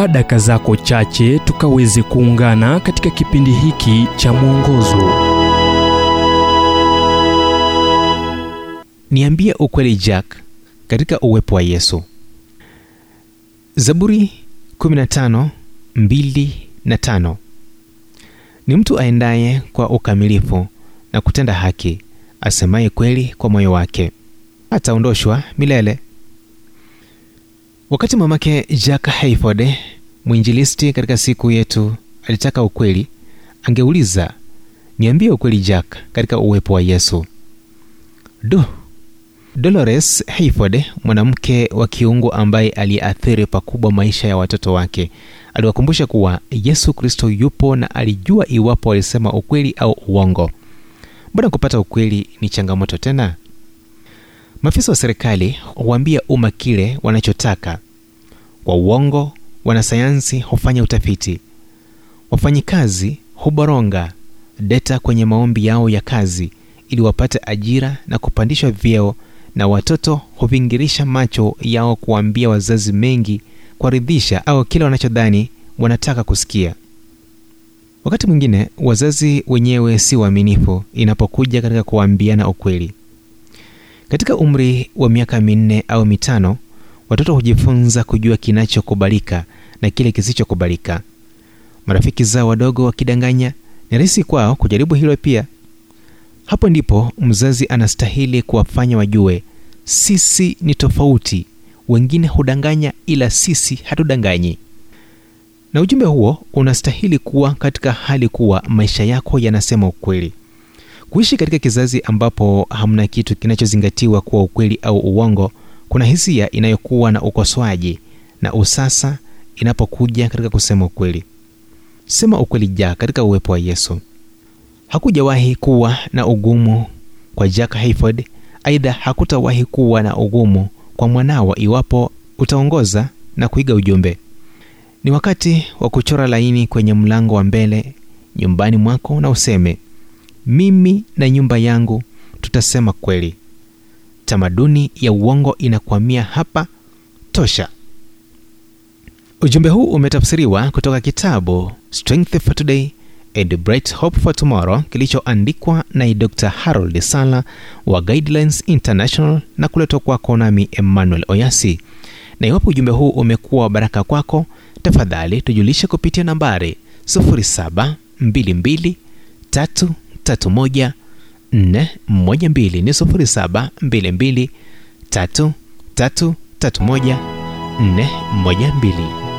chukua daka zako chache tukaweze kuungana katika kipindi hiki cha mwongozo. Niambie ukweli jack katika uwepo wa yesu. Zaburi 15 2 na 5 ni mtu aendaye kwa ukamilifu na kutenda haki asemaye kweli kwa moyo wake. Ataondoshwa milele wakati mamake jack hayford mwinjilisti katika siku yetu alitaka ukweli angeuliza niambie ukweli jack katika uwepo wa yesu. Du dolores hayford mwanamke wa kiungu ambaye aliathiri pakubwa maisha ya watoto wake aliwakumbusha kuwa yesu kristo yupo na alijua iwapo walisema ukweli au uongo. Mbona kupata ukweli ni changamoto tena maafisa wa serikali huambia umma kile wanachotaka. Kwa uongo wanasayansi hufanya utafiti. Wafanyikazi huboronga deta kwenye maombi yao ya kazi ili wapate ajira na kupandishwa vyeo na watoto huvingirisha macho yao kuambia wazazi mengi kuwaridhisha au kile wanachodhani wanataka kusikia. Wakati mwingine wazazi wenyewe si waaminifu inapokuja katika kuwaambiana ukweli katika umri wa miaka minne au mitano watoto hujifunza kujua kinachokubalika na kile kisichokubalika. Marafiki zao wadogo wakidanganya ni rahisi kwao kujaribu hilo pia. Hapo ndipo mzazi anastahili kuwafanya wajue sisi ni tofauti. Wengine hudanganya ila sisi hatudanganyi. Na ujumbe huo unastahili kuwa katika hali kuwa maisha yako yanasema ukweli kuishi katika kizazi ambapo hamna kitu kinachozingatiwa kuwa ukweli au uongo kuna hisia inayokuwa na ukosoaji na usasa inapokuja katika kusema ukweli. Sema ukweli ja katika uwepo wa yesu. Hakujawahi kuwa na ugumu kwa jack hayford aidha hakutawahi kuwa na ugumu kwa mwanawa iwapo utaongoza na kuiga ujumbe. Ni wakati wa kuchora laini kwenye mlango wa mbele nyumbani mwako na useme mimi na nyumba yangu tutasema kweli. Tamaduni ya uongo inakwamia hapa. Tosha. Ujumbe huu umetafsiriwa kutoka kitabu strength for today and bright hope for tomorrow kilichoandikwa na dr harold sala wa guidelines international na kuletwa kwako nami emmanuel oyasi. Na iwapo ujumbe huu umekuwa baraka kwako tafadhali tujulishe kupitia nambari 0722 331 412 ni 0722 331 412